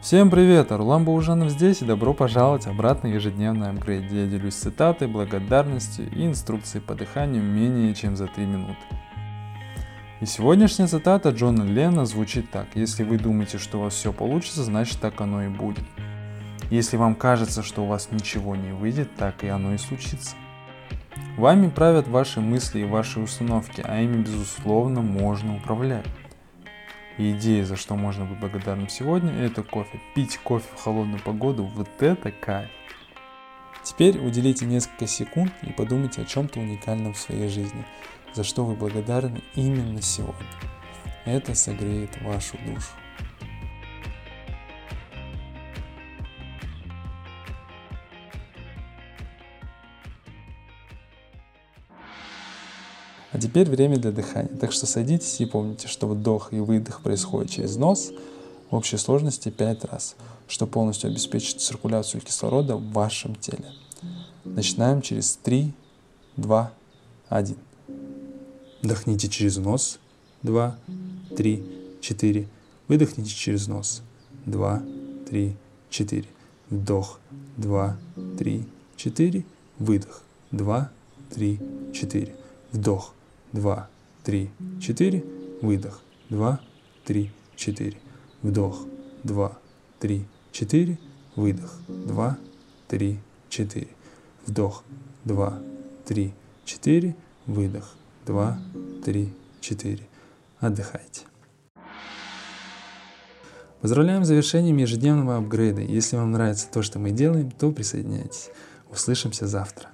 Всем привет, Орлан Баужанов здесь и добро пожаловать обратно в ежедневный апгрейд, где я делюсь цитатой, благодарностью и инструкцией по дыханию менее чем за 3 минуты. И сегодняшняя цитата Джона Лена звучит так. Если вы думаете, что у вас все получится, значит так оно и будет. Если вам кажется, что у вас ничего не выйдет, так и оно и случится. Вами правят ваши мысли и ваши установки, а ими безусловно можно управлять. И идея, за что можно быть благодарным сегодня, это кофе. Пить кофе в холодную погоду, вот это кайф. Теперь уделите несколько секунд и подумайте о чем-то уникальном в своей жизни, за что вы благодарны именно сегодня. Это согреет вашу душу. А теперь время для дыхания. Так что садитесь и помните, что вдох и выдох происходит через нос в общей сложности 5 раз, что полностью обеспечит циркуляцию кислорода в вашем теле. Начинаем через 3, 2, 1. Вдохните через нос. 2, 3, 4. Выдохните через нос. 2, 3, 4. Вдох. 2, 3, 4. Выдох. 2, 3, 4. Вдох два, три, четыре, выдох, два, три, четыре, вдох, два, три, четыре, выдох, два, три, четыре, вдох, два, три, четыре, выдох, два, три, четыре. Отдыхайте. Поздравляем с завершением ежедневного апгрейда. Если вам нравится то, что мы делаем, то присоединяйтесь. Услышимся завтра.